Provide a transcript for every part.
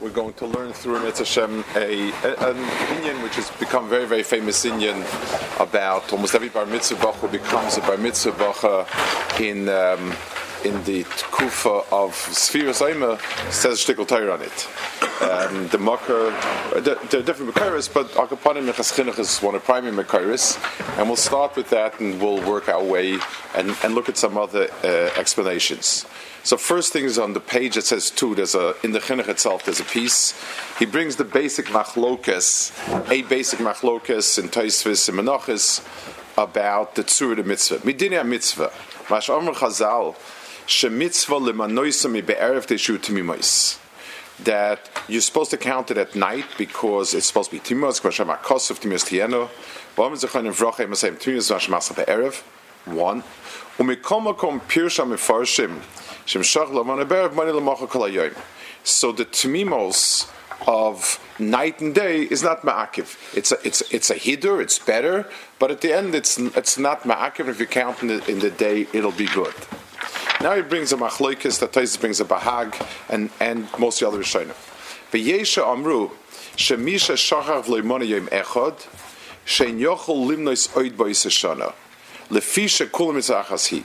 we're going to learn through Mitzvah Hashem a, a, an Indian which has become very, very famous Indian about almost every Bar Mitzvah Bacha becomes a Bar Mitzvah in, um, in the Kufa of Sphere Zayma says Shtickle Torah on it. Um, the Makar, there, there are different Makaris, but Akapanim Minchas Chinuch is one of primary Makaris, and we'll start with that and we'll work our way and, and look at some other uh, explanations. So first thing is on the page it says two. There's a in the chinuch itself. There's a piece. He brings the basic machlokes, a basic machlokes in Taisvis and Menachis about the tzur the mitzvah. Midina mitzvah. Mash Amr Chazal shemitzvah lemanoisa mi be'erev teshu timimois. That you're supposed to count it at night because it's supposed to be timos. K'masham akosov timos tieno. V'am zechanim vrocha imasayim timos v'ashmasa be'erev. One. Umikom makom pirsha mefarshim. So the tmimos of night and day is not ma'akiv. It's a, it's, it's a hidur, it's better, but at the end it's, it's not ma'akiv. If you count in the, in the day, it'll be good. Now he brings a machloikis, that Taisus brings a bahag, and, and most of the other Rishonim. V'yesha amru, shemisha shachar v'loimona yom echad, shein yochol limnois oid bois hashana, lefisha kulam mitzachas hi.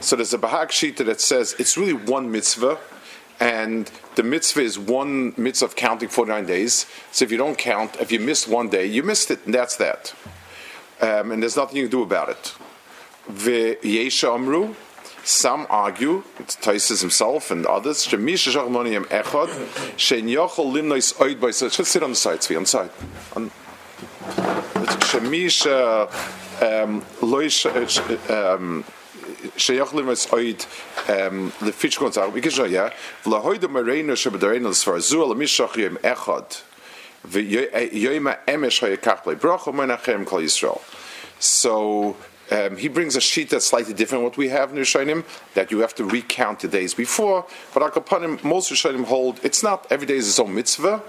So there's a Bahag Shita that says it's really one mitzvah, and the mitzvah is one mitzvah of counting 49 days. So if you don't count, if you missed one day, you missed it, and that's that. Um, and there's nothing you can do about it. V'yesha Amru, some argue, it's Taisis himself and others, Shemisha Shachmoniyim Echad, Shein Yochel Limnois Oid By just sit on the side, Tzvi, on the side. On, Shemisha um, Loish, um, שייך למסעוד לפיץ' קונצר, בגלל ולהויד מריינו שבדרנו לספר זו על מישך יום אחד, ויום האמש היקח בלי ברוך ומנחם כל ישראל. So um, he brings a sheet that's slightly different what we have in Rishonim, that you have to recount the days before. But Akapanim, most Rishonim hold it's not every day is its own mitzvah,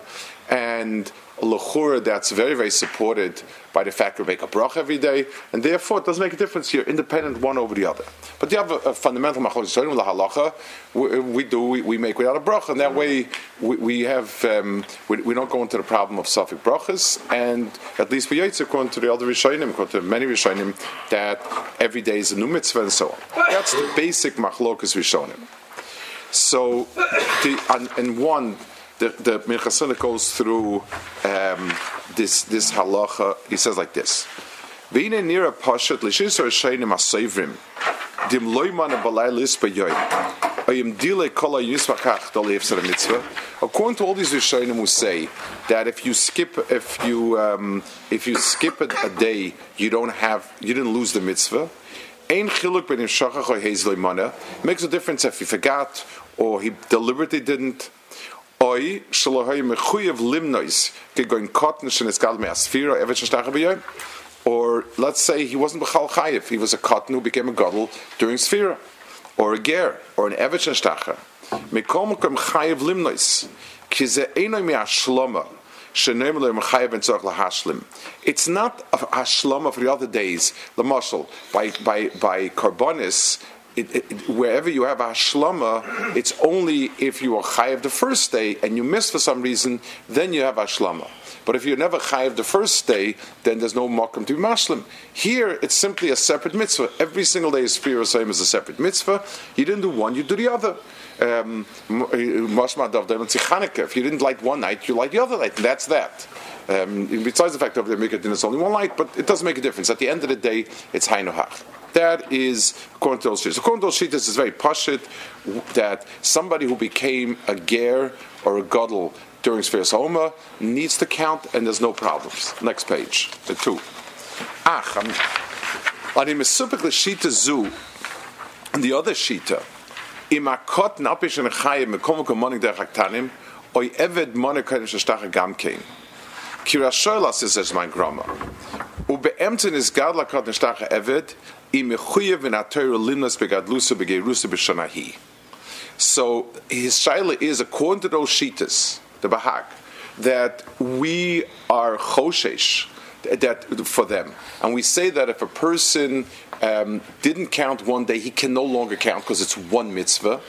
and lechura that's very very supported by the fact we make a brach every day, and therefore it doesn't make a difference here, independent one over the other. But you have a, a fundamental machlokas the halacha. We, we, do we, we, make without a brach, and that way we, we have um, we, don't go into the problem of suffix brachas, and at least we Yaitz, according to the other rishonim, according to many rishonim, that every day is a new mitzvah and so on. That's the basic machlokas rishonim. So, the, and one the, the goes through um, this this halacha. He says like this. According to all these Rishonim who say that if you skip if you um, if you skip a, a, day you don't have you didn't lose the mitzvah. Makes a difference if he forgot or he deliberately didn't. Oy shlohay limnois me asfira shtach b'yoy. Or let's say he wasn't b'chal chayev, he was a cotton who became a gadol during sfira, or a ger, or an evet shtacha. Mekom kom chayev limnois kize einoy me ashloma. It's not a hashlama for the other days. The muscle by by by carbonis it, it, wherever you have a shlama, it's only if you are chayiv the first day and you miss for some reason, then you have a shlama. But if you're never chayiv the first day, then there's no makom to be mashlim. Here, it's simply a separate mitzvah. Every single day, is Spir same is a separate mitzvah. You didn't do one, you do the other. Um, if you didn't light one night, you light the other night, that's that. Um, besides the fact of the mikvah, it's only one light, but it doesn't make a difference. At the end of the day, it's hainohach. That is according to those shittas. According to those shittas, is very pashit that somebody who became a ger or a gadol during Sfiras Homa needs to count, and there's no problems. Next page, the two. Ach, mesupik l'shita zu, and the other shita, imakot napish and chayim mekom monik derech aktanim, oy eved monik kadim shashtacha gam kein. Kirasholas is as my grandma. Ubeemten is gadla kot nishtacha eved, so his shaila is according to those shitas, the bahag, that we are choshesh that for them, and we say that if a person um, didn't count one day, he can no longer count because it's one mitzvah.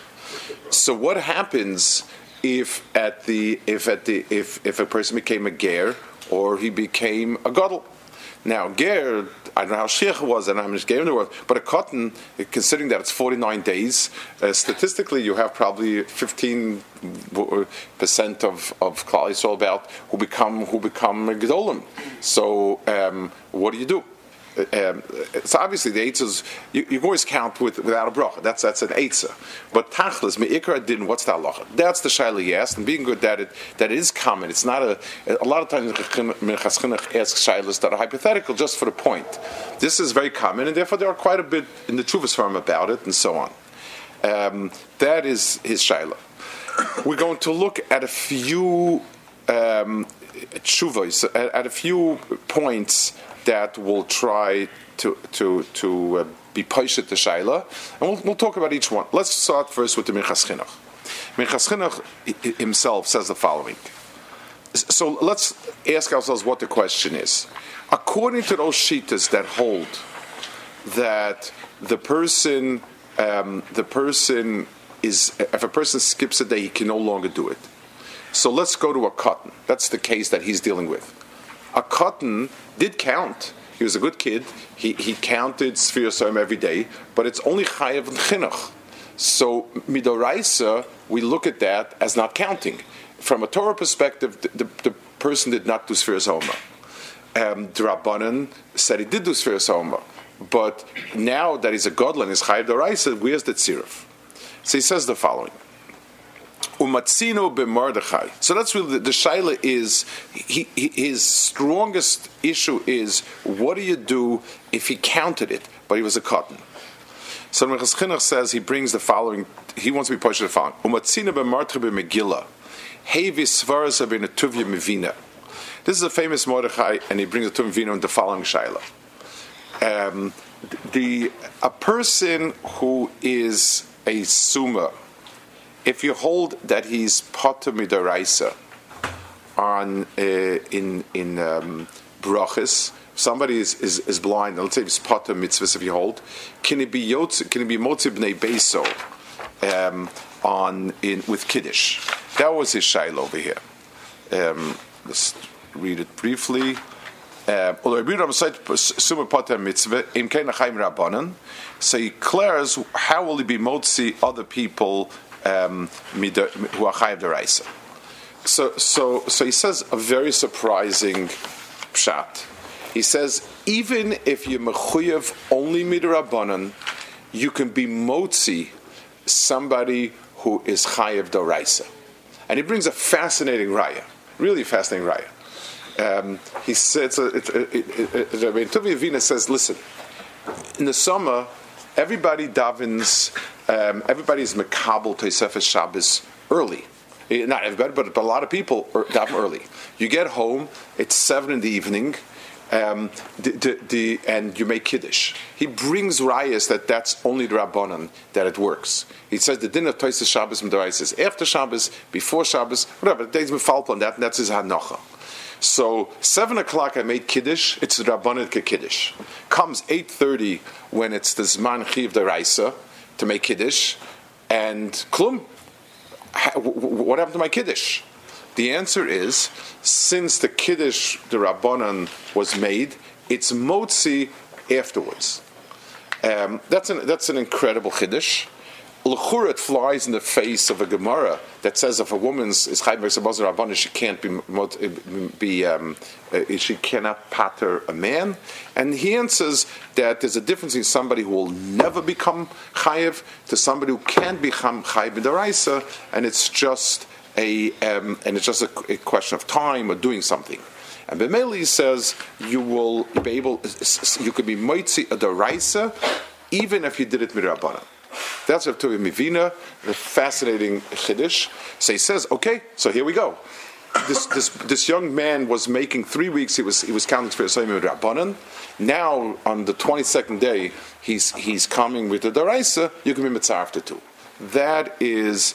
So what happens if at the if at the if if a person became a ger or he became a gadol. Now, ger, I don't know how shich was, and how much ger in the world, but a cotton, considering that it's 49 days, uh, statistically you have probably 15 percent of of Klal Yisrael about who become who become gedolim. So, um, what do you do? Um, so obviously the eitzahs you, you, can always count with, without a bracha. That's that's an eitzah. But tachlis meikra din. What's the halacha? That's the shaila he asked, and being good that it that it is common. It's not a a lot of times minchas asks shailas that are hypothetical just for the point. This is very common, and therefore there are quite a bit in the Truvas farm about it, and so on. Um, that is his shaila. We're going to look at a few um, at, at a few points that will try to to to uh, be paishet the shaila, and we'll, we'll talk about each one. Let's start first with the Minchas Chinuch. Minchas Chinuch himself says the following. So let's ask ourselves what the question is. According to those shitas that hold that the person um, the person is if a person skips a day, he can no longer do it. So let's go to a cotton. That's the case that he's dealing with a cotton did count. He was a good kid. He, he counted Sfir every day, but it's only Chayav and Chinuch. So, Midoraisa, we look at that as not counting. From a Torah perspective, the, the, the person did not do Sfir Soma. Um, Drabanan said he did do Sfir Soma. But now that he's a godlin, he's Chayav Doraisa, where's the Tzirif? So he says the following. Umatzino b'Mordechai. So that's really the, the shaila is he, he, his strongest issue is what do you do if he counted it, but he was a cotton. So Mechaschinach says he brings the following. He wants to be pushed to the following. Umatzino b'Mordechai b'Megillah. Hevi svarasa b'Netuvya mivina. This is a famous Mordechai, and he brings a Tuvya Mivina in the following shaila. Um, the a person who is a summa if you hold that he's potter midaraisa on uh, in in um, brachis, somebody is, is, is blind. Let's say it's potter mitzvahs. If you hold, can it be yotz, Can it be motzi bnei beso um, on in with kiddush? That was his shail over here. Um, let's read it briefly. Uh, so he declares how will he be motzi other people um, who are chayav deraisa. So, so, so he says a very surprising pshat. He says even if you're mechuyev only midrabanan, you can be motzi somebody who is chayav deraisa. And he brings a fascinating raya, really fascinating raya. Um, he says, Rabbi Tuvia says, listen, in the summer, everybody davens um, everybody's makabel Tosefes Shabbos early. Eh, not everybody, but, a lot of people are daven early. You get home, it's seven in the evening, um, the, the, the, and you make kiddush. He brings rayas that that's only the rabbanon that it works. He says the din of Tosefes Shabbos is after Shabbos, before Shabbos, whatever. The Days mefalp on that, and that's his hanacha. So seven o'clock I made kiddush. It's the rabbanon kiddush. Comes eight thirty when it's the zman chiv deraisa to make kiddush, and klum. What happened to my kiddush? The answer is since the kiddush the rabbanan was made, it's motzi afterwards. Um, that's an that's an incredible kiddush. L'chura, flies in the face of a Gemara that says if a woman's is chayv rabbanon, she can't be be um, uh, she cannot patter a man. And he answers that there's a difference in somebody who will never become chayiv to somebody who can become chayiv in the raisa, and it's just a um, and it's just a, a, question of time or doing something. And Bemeli says you will be able, you could be moitzi a deraisa even if you did it midrabanan. That's Rav Tuvia Mivina, the fascinating chiddush. So he says, okay, so here we go. This, this, this young man was making three weeks. He was he was counting for Yisrael Rabbanan. Now on the twenty second day, he's he's coming with the daraisa. You can be mitzvah after two. That is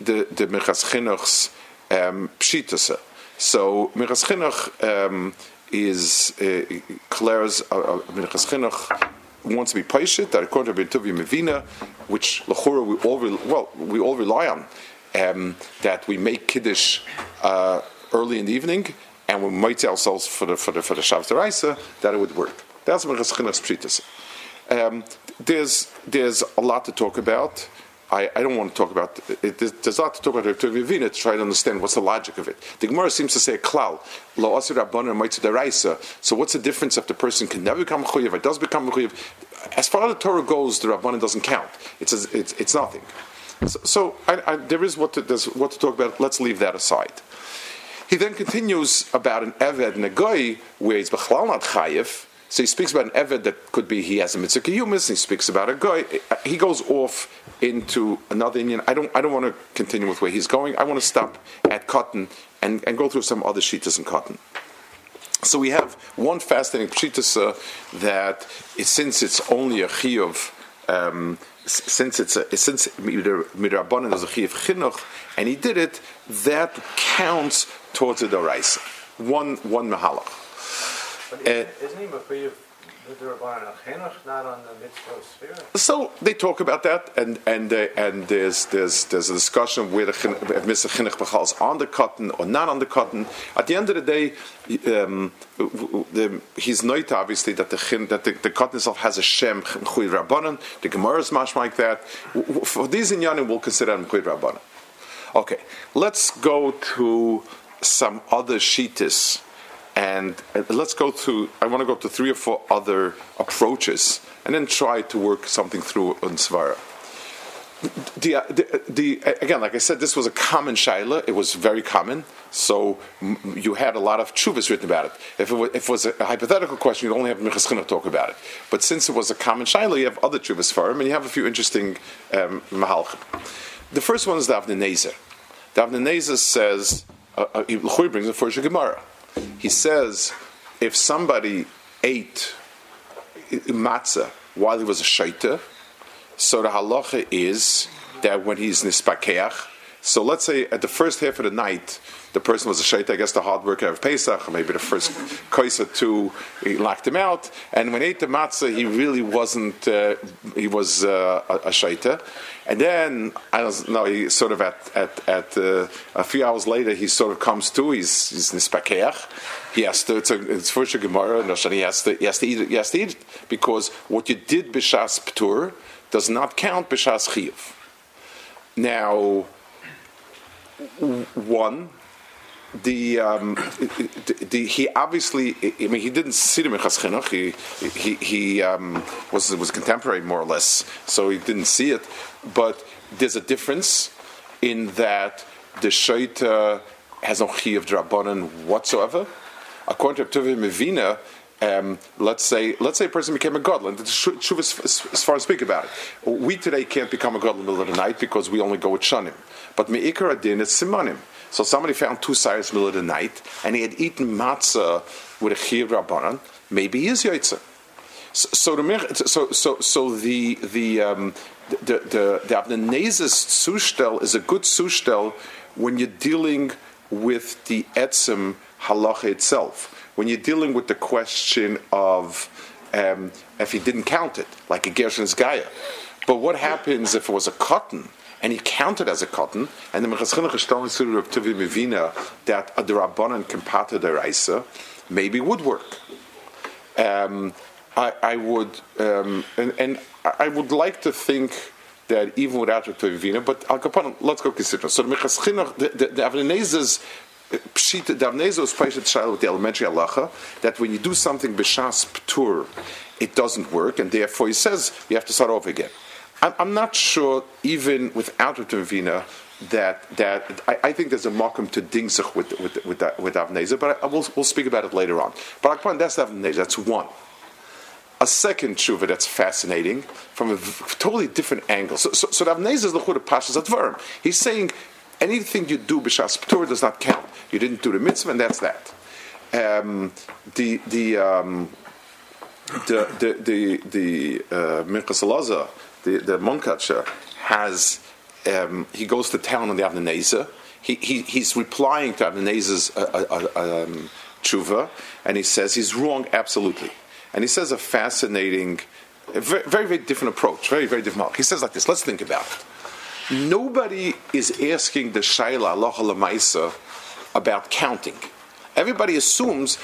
the the Minchas Chinuch's um, pshitasa. So Minchas Chinuch um, is uh, Claire's uh, uh, Chinuch wants to be paishit that according to Bentuvia Mevina, which lachura we all re- well we all rely on. um, that we make kiddush uh, early in the evening and we might ourselves for the for the for the Shabbos Deraisa, that it would work. That's what. Um, there's there's a lot to talk about. I, I, don't want to talk about it. There's a lot to talk about to Vivina to try to understand what's the logic of it. The Gemara seems to say klal, lo asir deraisa. So what's the difference if the person can never become chuyev or does become chuyev? As far as the Torah goes, the rabbanon doesn't count. It's a, it's, it's nothing. So, so I, I, there is what to, there's what to talk about. Let's leave that aside. He then continues about an eved goy where he's bechlal not chayiv so he speaks about an Eved that could be he has a mitzvah kiyumis. He speaks about a guy. He goes off into another Indian. I don't. I don't want to continue with where he's going. I want to stop at cotton and, and go through some other shitas in cotton. So we have one fascinating pshitasa that since it's only a chiyuv, um, since it's a, since midrabanan is a chiyuv chinuch, and he did it, that counts towards the doraisa. One one mahalach. But isn't, uh, he Mechuyev not on the mitzvah sphere? So they talk about that, and and uh, and there's there's there's a discussion whether the mitzvah chinuch bechal is on the cotton or not on the cotton. At the end of the day, um, the, he's noit obviously that the chin, that the, the cotton itself has a shem chuy rabbanon. The Gemara is much like that. For these inyanim, we'll consider them chuy rabbanon. Okay, let's go to some other shitas and let's go through, I want to go to three or four other approaches and then try to work something through on Svara. The, the, the, again, like I said, this was a common shaila. It was very common. So you had a lot of chuvas written about it. If it was, if it was a, hypothetical question, you'd only have Minchas talk about it. But since it was a common shaila, you have other chuvas for him, and you have a few interesting um, mahalchim. The first one is the Avnei Nezer. The Avnei Nezer says, uh, uh, brings it for Gemara he says if somebody ate matzah while he was a shaita, so the halacha is that when he's nispakeach, so let's say at the first half of the night, the person was a shaita, I guess the hard worker of Pesach, maybe the first koisa two, he locked him out, and when he ate the matzah, he really wasn't, uh, he was uh, a, a shaita. And then I don't know. He sort of at at, at uh, a few hours later, he sort of comes to. He's he's nispakeach. He has to. It's, a, it's first a gemara, and he has to. He has to eat. He has to eat it because what you did b'shas ptur does not count b'shas chiyuv. Now, one the, um, the, the, he obviously I mean he didn't see the Minchas Chinuch he he, he um, was was contemporary more or less so he didn't see it but there's a difference in that the Shaita has no chi of drabanan whatsoever according to Tuvi Mevina um, let's say let's say a person became a godlin. Shuv as far as speak about it. We today can't become a godlin in the middle of the night because we only go with shanim. But me'ikar adin is simanim. So somebody found two sires middle of the night, and he had eaten matzah with a chiyuv rabbanan. Maybe he is yaitza. So, so, the so so so the the um, the the Abnenezes sustel is a good sustel when you're dealing with the etzim halacha itself. When you're dealing with the question of um, if he didn't count it, like a Gershon's Gaia. But what happens if it was a cotton? And he counted as a cotton, and the Mechas is telling Tuvi Mevina that a Rabbanan can pata deraisa maybe would work. Um, I, I, would, um, and, and, I would like to think that even without the Mevina, but Al Kapan, let's go consider. So the Mechas the, the, Avnezes, Pshita, the Avnezes was Paishat Shail with the elementary halacha that when you do something b'shas ptur, it doesn't work, and therefore he says you have to start off again. I'm not sure, even without a that that I, I, think there's a mokum to dingzich with with with, that, with but I, will we'll speak about it later on. But Akban, that's Avneza. That's one. A second tshuva that's fascinating from a totally different angle. So, so, so Avneza is the chud pashas. He's saying anything you do b'shas ptur does not count. You didn't do the mitzvah, and that's that. Um, the the um, the the the, the uh, the, the Munkatcher, has, um, he goes to town on the Avnei he, he, he's replying to Avnei uh, uh, uh, um, tshuva, and he says he's wrong absolutely. And he says a fascinating, very, very, very different approach, very, very different. He says like this, let's think about it. nobody is asking the Shaila Allah about counting. Everybody assumes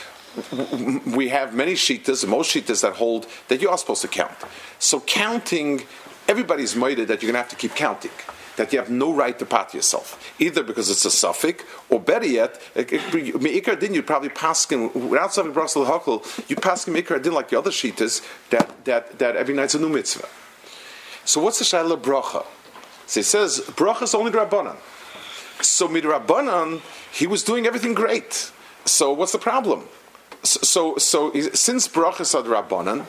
we have many shitas, most shitas that hold that you are supposed to count. So counting, everybody's minded that you're going to have to keep counting. That you have no right to pat yourself, either because it's a suffix, or better yet, Me'ikar din, you'd probably pass him, without something Brussels Huckle, you pass him Me'ikar din like the other shitas, that, that, that every night's a new mitzvah. So what's the Shaila Bracha? So it says, Bracha is only Rabbanan. So Midrabanan, he was doing everything great. So what's the problem? So, so, since Brachas ad Rabbanan,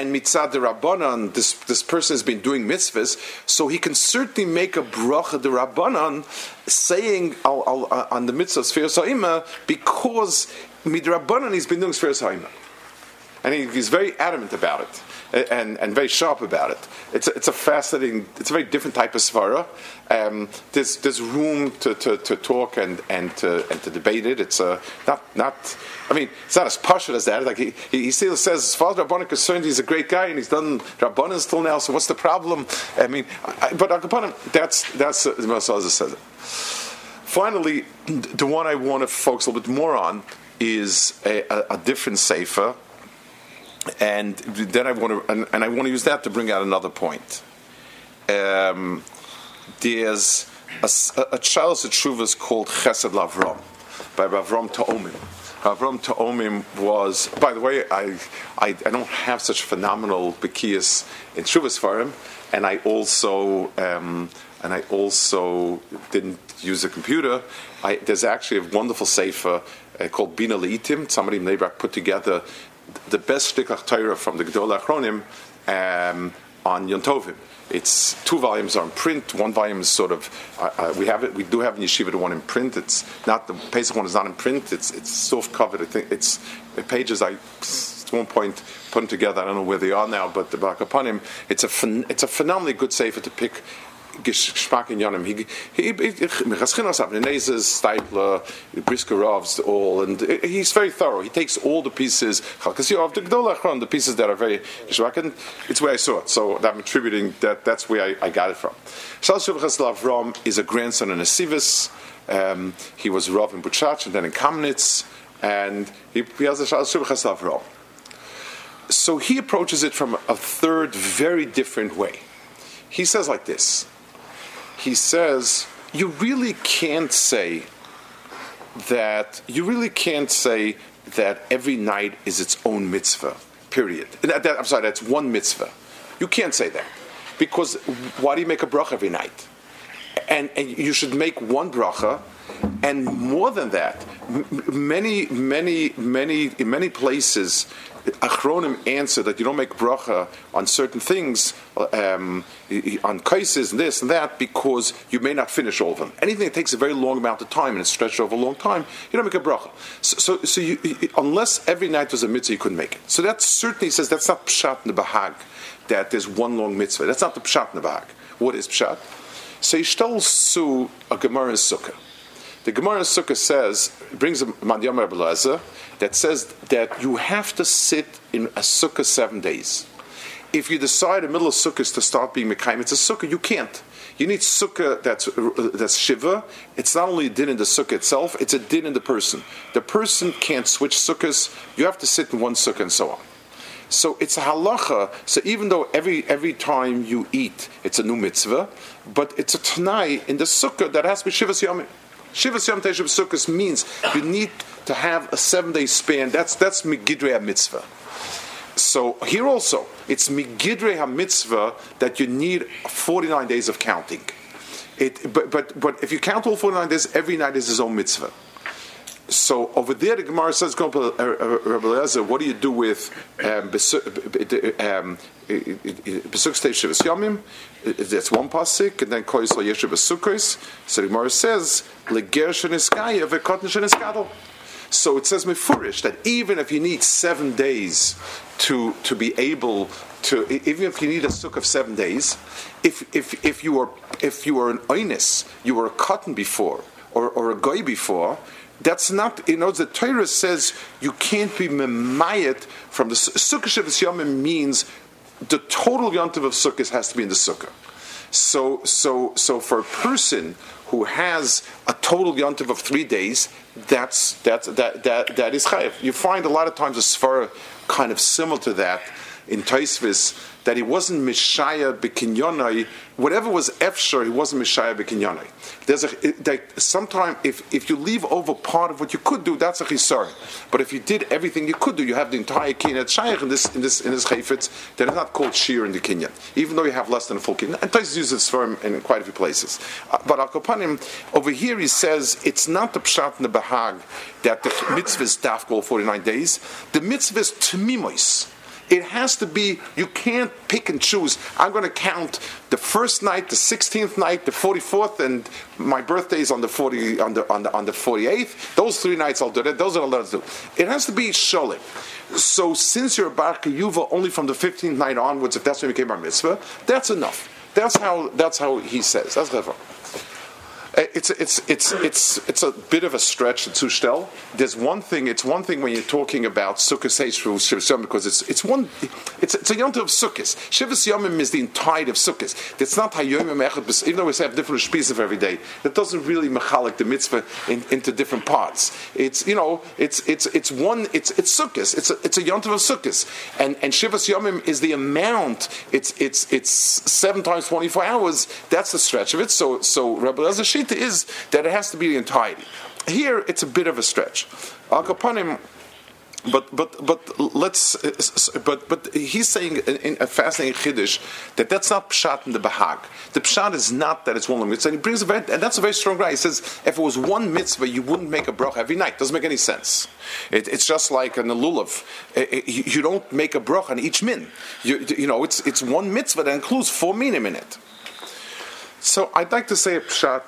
and mitzad the Rabbanan, this, this person has been doing mitzvahs, so he can certainly make a bracha the Rabbanan saying uh, on the mitzvah Sfiras Ha'ima because midrabbanan he's been doing Sfiras Ha'ima. And he, he's very adamant about it and, and very sharp about it. It's a, it's a fascinating, it's a very different type of svara. Um, there's, there's room to, to, to, talk and, and, to, and to debate it. It's uh, not, not, I mean, it's not as partial as that. Like he, he still says, as far as Rabbanan is concerned, he's a great guy and he's done Rabbanan still now, so what's the problem? I mean, I, but Rabbanan, that's, that's, the Masazah says it. Finally, the one I want to focus a little bit more on is a, a, a different sefer and then I want to, and, and, I want to use that to bring out another point. Um, there's a, a Charles Truvas called Chesed Lavrom by Ravrom Ta'omim. Ravrom Ta'omim was, by the way, I, I, I don't have such phenomenal bekias in Truvas for him, and I also um, and I also didn't use a computer. I, there's actually a wonderful sefer uh, called Bina Leitim. Somebody in Bnei Brak put together the best Shtikach Torah from the Gedol Achronim um, on Yontovim. It's two volumes are in print. One volume is sort of uh, uh, we have it. We do have in yeshiva the one in print. It's not the Pesach one is not in print. It's it's soft covered. I think it's pages I at one point put them together. I don't know where they are now, but the back upon him, it's a it's a phenomenally good sefer to pick Geschmack in Yonim. He he Briskarovs, all, and he's very thorough. He takes all the pieces have the Gdol the pieces that are very Geschmack, and it's where I saw it. So I'm attributing that. That's where I, I got it from. Shalshuv Chaslav Rom is a grandson of Nesivis. Um, he was Rav in Buchach and then in Kamnitz, and he, he has a Shalshuv Chaslav Rom. So he approaches it from a third, very different way. He says like this he says, you really can't say that, you really can't say that every night is its own mitzvah, period. That, that, I'm sorry, that's one mitzvah. You can't say that. Because why do you make a bracha every night? And, and you should make one bracha, and more than that, m- many, many, many, in many places, Achronim answer that you don't make bracha on certain things, um, on cases and this and that, because you may not finish all of them. Anything that takes a very long amount of time and is stretched over a long time, you don't make a bracha. So, so, so you, unless every night was a mitzvah, you couldn't make it. So that certainly says that's not pshat in the bahag, that there's one long mitzvah. That's not the pshat in the bahag. What is pshat? So Yishtal Su, a Gemara in Sukkah. The Gemara in Sukkah says, brings a Mandiyam Rebbe that says that you have to sit in a sukkah seven days. If you decide in the middle of sukkahs to start being mekayim, it's a sukkah. You can't. You need sukkah that's that's shiva. It's not only a din in the sukkah itself; it's a din in the person. The person can't switch sukkahs. You have to sit in one sukkah and so on. So it's a halacha. So even though every every time you eat, it's a new mitzvah, but it's a tanai in the sukkah that has to be shivas yomim. Shivas yom teshuv sukkahs means you need to have a seven day span. That's that's Megidre mitzvah. So here also, it's Megidre mitzvah that you need 49 days of counting. It, but, but, but if you count all 49 days, every night is his own mitzvah. So over there, the Gemara says, uh, uh, Rabbi Eliezer, what do you do with um, Besuk Stage Shivas Yomim? That's one pasuk, and then Kois Lo Yeshiv Besukris. So the Gemara says, Leger Sheniskaya Vekotn Sheniskadol. So it says mefurish that even if you need seven days to to be able to, even if you need a sukkah of seven days, if if if you were if you were an oinis, you were a cotton before or, or a goy before, that's not, you know, the Torah says you can't be memayet from the Sukkah Shavas Yomim means the total yontiv of Sukkah has to be in the Sukkah. So, so, so for a person who has a total yontiv of three days, that's that's that that that is chayiv. You find a lot of times a svara kind of similar to that in Taisvis that he wasn't Mishaya Bekinyonai, whatever was Efshar, he wasn't Mishaya Bekinyonai. There's a, that sometimes if, if you leave over part of what you could do, that's a chisar. But if you did everything you could do, you have the entire kinyan shaykh in this in this in this chayfetz that is not called shir in the kinyan, even though you have less than a full kinyan. And Tais uses this term in quite a few places. Uh, but Al Kapanim over here he says it's not the pshat in the bahag that the mitzvah is dafkol 49 days. The mitzvah is tmimois. It has to be, you can't pick and choose. I'm going to count the first night, the 16th night, the 44th, and my birthday is on the 40, on the, on the, on the 48th. Those three nights I'll do that. Those are the to do. It has to be sholim. So since you're Bar Yuva only from the 15th night onwards, if that's when you came by mitzvah, that's enough. That's how, that's how he says. That's clever. Uh, it's it's it's it's it's a bit of a stretch to zustel. There's one thing. It's one thing when you're talking about Sukkot Shivas because it's it's one. It's it's a yontif of Sukkot. Shivas Yomim is the entire of Sukkot. It's not Hayyomim Echad. Even though we have different spices every day, that doesn't really mechalik the mitzvah in, into different parts. It's you know it's it's it's one. It's it's Sukkot. It's a, it's a yontif of Sukkot. And and Shivas Yomim is the amount. It's it's it's seven times twenty four hours. That's the stretch of it. So so Rabbi Elazar is that it has to be the entirety. Here, it's a bit of a stretch. Al Kapanim, but but but let's but but he's saying in a fascinating chiddush that that's not pshat in the bahag. The pshat is not that it's one mitzvah. And he brings a very, and that's a very strong guy. He says if it was one mitzvah, you wouldn't make a bracha every night. Doesn't make any sense. It, it's just like the lulav. you don't make a bracha on each min. You, you know, it's it's one mitzvah that includes four minim in it. So I'd like to say a pshat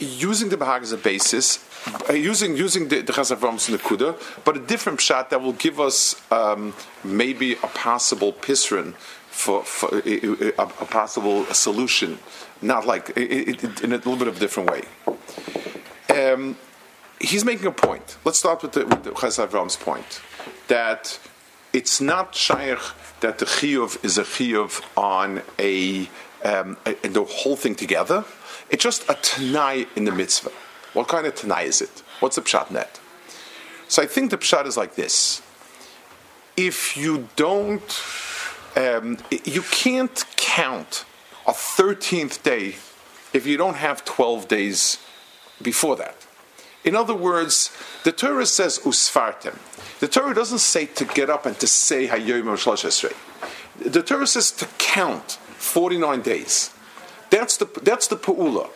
using the Bahag as a basis, uh, using using the, the Chazavrams and the but a different pshat that will give us um, maybe a possible pisrin for, for a, a, a, possible solution, not like it, it, in a little bit of a different way. Um, he's making a point. Let's start with the, with the point that it's not shaykh that the chiyuv is a chiyuv on a um, the whole thing together. It's just a tanai in the mitzvah. What kind of tanai is it? What's the pshat net? So I think the pshat is like this. If you don't, um, you can't count a 13th day if you don't have 12 days before that. In other words, the Torah says usfartem. The Torah doesn't say to get up and to say shlosh The Torah says to count 49 days. That's the that's the pu'ula.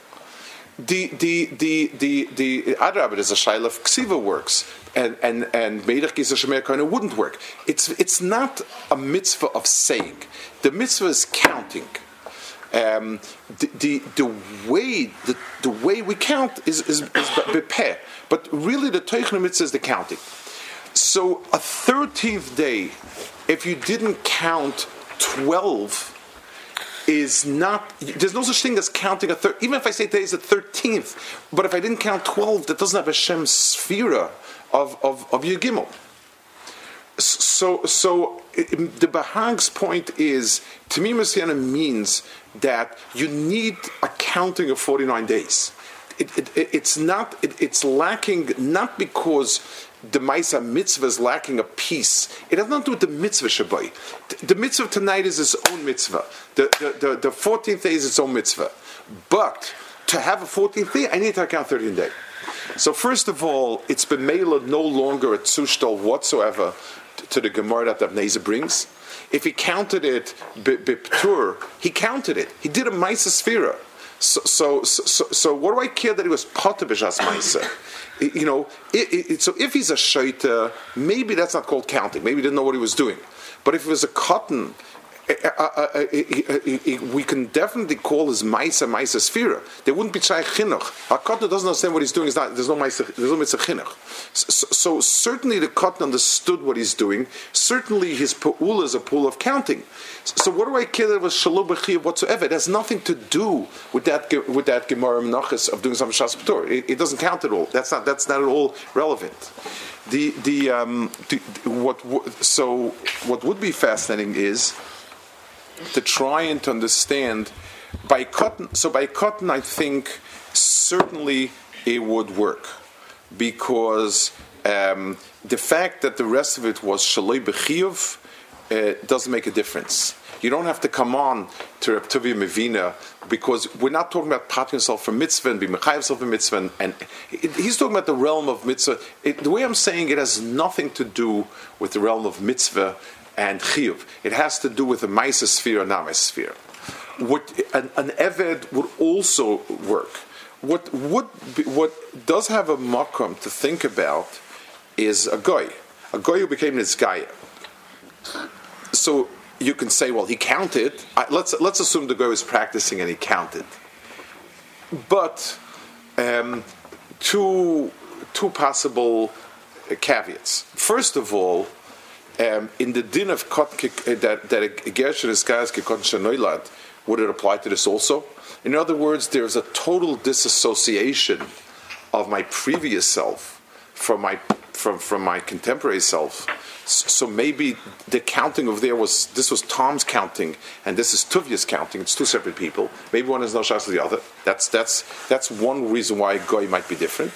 The the the the the adrabit is a shaila of ksiva works, and and and is a shemer of wouldn't work. It's it's not a mitzvah of saying. The mitzvah is counting. Um, the, the, the way the, the way we count is is, is bepeh, but really the teichna mitzvah is the counting. So a thirteenth day, if you didn't count twelve is not there's no such thing as counting a third even if I say today is the thirteenth, but if I didn't count twelve, that doesn't have a Shem sphera of of, of Yagimel. So so the Bahag's point is to me Messiana means that you need a counting of forty nine days. It, it, it's not it, it's lacking not because the Maisa mitzvah is lacking a piece. It has nothing to do with the mitzvah Shabbai. The mitzvah tonight is its own mitzvah. The, the, the, the 14th day is its own mitzvah. But to have a 14th day, I need to count 13 day. So first of all, it's been made no longer a tzushtal whatsoever to the Gemara that Abneza brings. If he counted it biptur, he counted it. He did a Maisa Sphira. So, so, so, what do I care that he was potter ma'aser? You know, it, it, so if he's a shaita, maybe that's not called counting. Maybe he didn't know what he was doing. But if it was a cotton Eh, eh, eh, we can definitely call his Maisa Maisa Sphira. There wouldn't be Chai Chinuch. Hakotna doesn't understand what he's doing. Not, there's no Maisa, there's no Mitzvah Chinuch. So, so, certainly the Kotna understood what he's doing. Certainly his Pa'ula is a pool of counting. So what do I care that it was Shalom whatsoever? It has nothing to do with that with that Gemara Menachis of doing some Shas it, it doesn't count at all. That's not that's not at all relevant. The the, um, the what so what would be fascinating is to try and to understand by cotton, so by cotton, I think certainly it would work because um, the fact that the rest of it was shalei bechiyuv uh, doesn't make a difference. You don't have to come on to Reb Mevina because we're not talking about patting yourself for mitzvah and being yourself for mitzvah. And, and it, he's talking about the realm of mitzvah. It, the way I'm saying it has nothing to do with the realm of mitzvah and chiyuv. It has to do with the Maisa sphere and not sphere. What an, an Eved would also work. What would be, what does have a makom to think about is a goy, a goy who became Nizgaya. So you can say, well, he counted. I, let's let's assume the guy was practicing and he counted. But um, two two possible caveats. First of all, um, in the din of kot, uh, that that a gershon is shenoilad, would it apply to this also? In other words, there's a total disassociation of my previous self from my from from my contemporary self so maybe the counting of there was this was Tom's counting and this is Tuvia's counting. It's two separate people. Maybe one is no shas the other. That's that's that's one reason why goy might be different.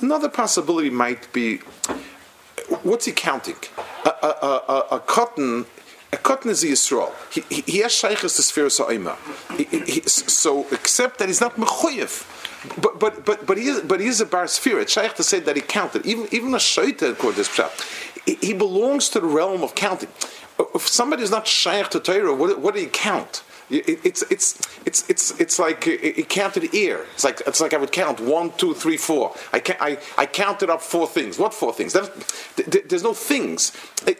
Another possibility might be what's he counting? A, a, a, cotton. A cotton is Yisrael. He, he, he has shaykhs to sphere So, except that he's not mechuyev but but but but he is but he is a bar sphere. It's shaykh to say that he counted. Even even a shaita according to this pshat, he belongs to the realm of counting. If somebody is not shaykh to Torah, what, what do you count? It's it's it's it's it's like it counted ear. It's like it's like I would count one, two, three, four. I I I counted up four things. What four things? There's no things.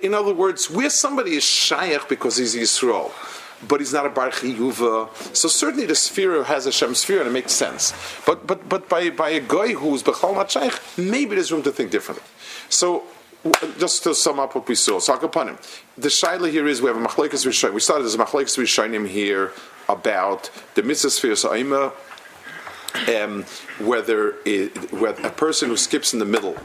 In other words, where somebody is shaykh because he's Yisrael but he's not a bar chiyuva. So certainly the sphere has a shem sphere and it makes sense. But but but by by a guy who's bechal matzayich, maybe there's room to think differently. So. Just to sum up what we saw, him. The shaila here is we have a machlekes rishonim. We started as a machlekes rishonim here about the mitzvah sa'ima, um, whether, it, whether a person who skips in the middle,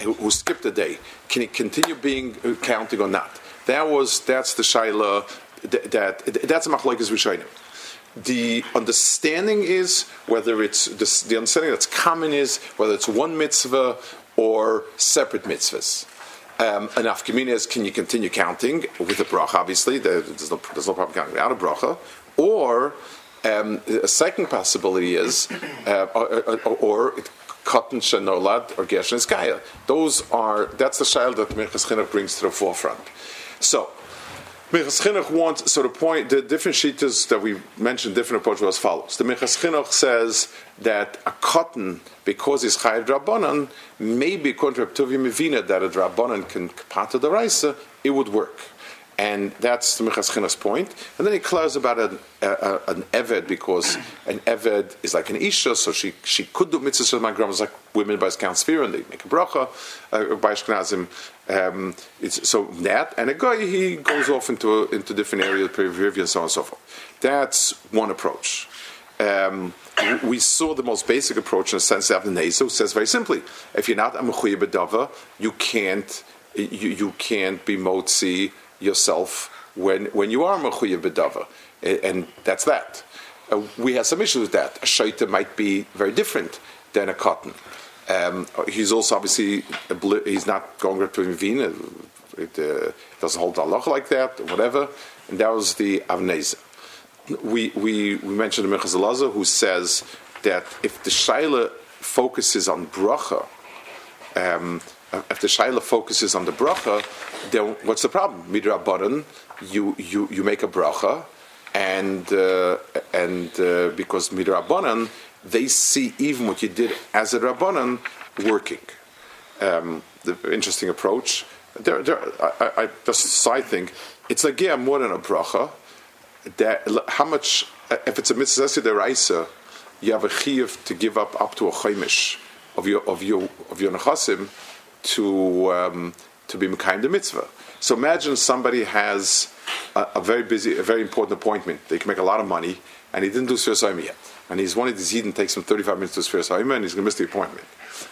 who, who skipped a day, can he continue being uh, counting or not? That was that's the shaila that, that that's a machlokes rishonim. The understanding is whether it's the, the understanding that's common is whether it's one mitzvah or separate mitzvahs. Um, afkamina is can you continue counting with a bracha? Obviously, there's no, there's no problem counting without a bracha. Or um, a second possibility is, uh, or, or, or cotton shenolad or skaya. Those are that's the child that Chinuch brings to the forefront. So Minchas Chinuch wants, so the point, the different shitas that we mentioned, different approach was as follows. The Minchas Chinuch says that a cotton, because it's chayav drabanan, maybe according to Mevina, that a drabanan can pata the raisa, it would work. And that's the Minchas Chinuch's point. And then he clears about an, uh, an Eved, because an Eved is like an Isha, so she, she could do mitzvahs with my grandmas like women by Count Sphere, and they make a bracha uh, by Ashkenazim. Um, so that, and a guy, he goes off into, into different areas, Perivia, and so on and so forth. That's one approach. Um, we saw the most basic approach in the sense of the Nezo says very simply, if you're not a Mechuya you can't, you, you can't be Motzi yourself when, when you are mechuyev and that's that. Uh, we have some issues with that. A shaita might be very different than a cotton. Um, he's also obviously he's not going to Vina. It uh, doesn't hold Allah like that, whatever. And that was the Avneza. We, we, we mentioned the Mechaz who says that if the Shaila focuses on bracha, um, if the Shaila focuses on the bracha, then what's the problem? Midrabanan, you, you, you make a bracha, and, uh, and uh, because midrabanan, they see even what you did as a rabbanan working. Um, the interesting approach. There, there, I, I, just side thing. It's like yeah, more than a bracha. That how much? If it's a mitzvah deraisa, you have a chiyuv to give up up to a chaimish of your of your of your nechasim to um, to be Mekayim the mitzvah. So imagine somebody has a, a, very busy, a very important appointment. They can make a lot of money, and he didn't do Sfiras yet. And he's one of these Eden takes him 35 minutes to Sphere Saima, and he's going to miss the appointment.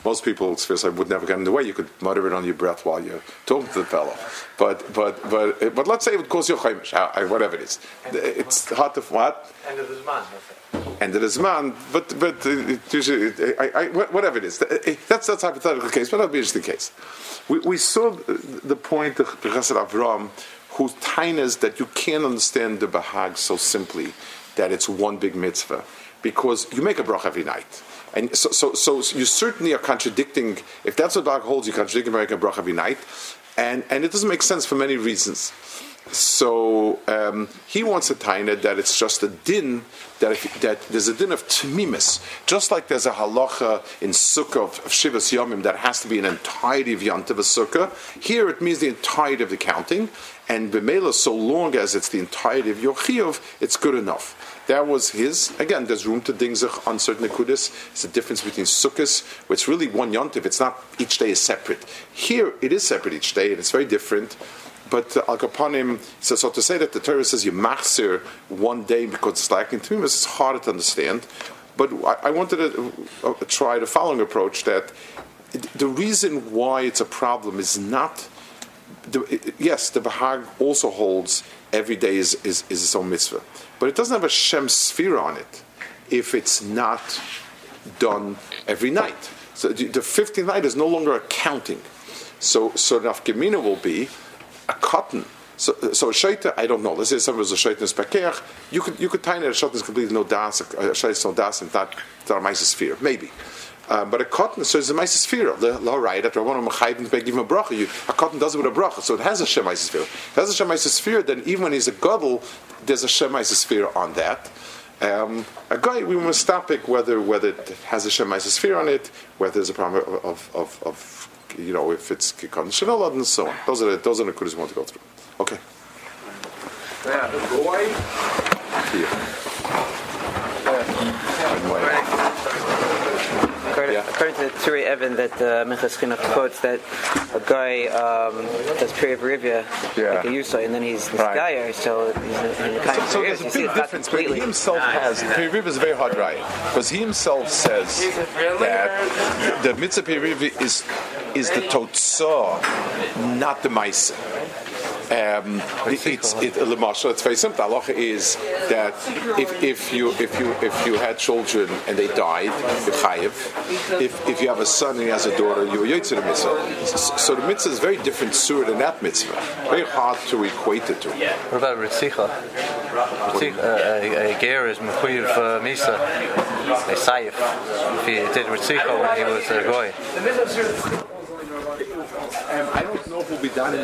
Most people, Sphere Saima would never get in the way. You could mutter it on your breath while you're talking to the fellow. But but but but let's say it would cause you chaimish, whatever it is. It's hard to what. End of the Zman. End of the Zman, but but uh, I, I, whatever it is, that's that's a hypothetical case, but that'll be interesting case. We, we saw the point of Chesed Avram, whose tainas that you can't understand the Bahag so simply that it's one big mitzvah because you make a bracha every night. And so, so, so you certainly are contradicting, if that's what Bahag holds, you're contradicting making a bracha every night. And, and it doesn't make sense for many reasons. So um, he wants a taina that it's just a din that, if, that there's a din of tmimis, just like there's a halacha in sukkah of, of shivas yomim that has to be an entirety of yantiv sukkah. Here it means the entirety of the counting, and b'mela so long as it's the entirety of your chiyuv, it's good enough. That was his. Again, there's room to ding dingzach on certain kudis. It's a difference between sukkahs, where it's really one yontiv. It's not each day is separate. Here it is separate each day, and it's very different. But uh, Al Kapanim, so, so to say that the Torah says you machzir one day because it's lacking to it's harder to understand. But I, I wanted to uh, try the following approach that the reason why it's a problem is not. The, yes, the Bahag also holds every day is, is, is its own mitzvah, but it doesn't have a Shem sefira on it if it's not done every night. So the 15th night is no longer a counting. So, so nafkamina will be a cotton. So, so a shaita, I don't know. Let's say someone was a shaita in spekeach. You could you could tie it a shaita is completely no das, a shaita is no das, and not a sefira, maybe. Uh, but a cotton, so it's a ma'aser sefira. of The law right that Rabbanon Mechayim to give him a bracha. You, a cotton does it with a bracha, so it has a shem sefira. If it has a shem sefira, then even when he's a gadol, there's a shem sefira on that. Um, a guy, we must stop it whether whether it has a shem sefira on it, whether there's a problem of, of, of you know, if it's Shanolad and so on. Those are the, those are the kudas we want to go through. Okay. According, according to Turei Even, that uh, Minchas Chinuch quotes that a guy um, does pirya v'rivya, yeah. like a Yusai, and then he's this right. guy, so he's in the kind so, so there's a big difference, but he himself has, pirya v'rivya is a very hard right, because he himself says that the mitzvah period is is the totzah, not the ma'isa. Um, it's it, Lamasha, it's very simple. Allah is that if, if you if you if you had children and they died, you're chayiv. If, if you have a son and he has a daughter, you're yotzei the mitzvah. So the mitzvah is very different surah than that mitzvah. Very hard to equate it to. What about ritzicha? Ritzicha, uh, a, a ger is mechuyev uh, misa, a sayif. If he did ritzicha when he was a goy. Um, I don't know if we'll be done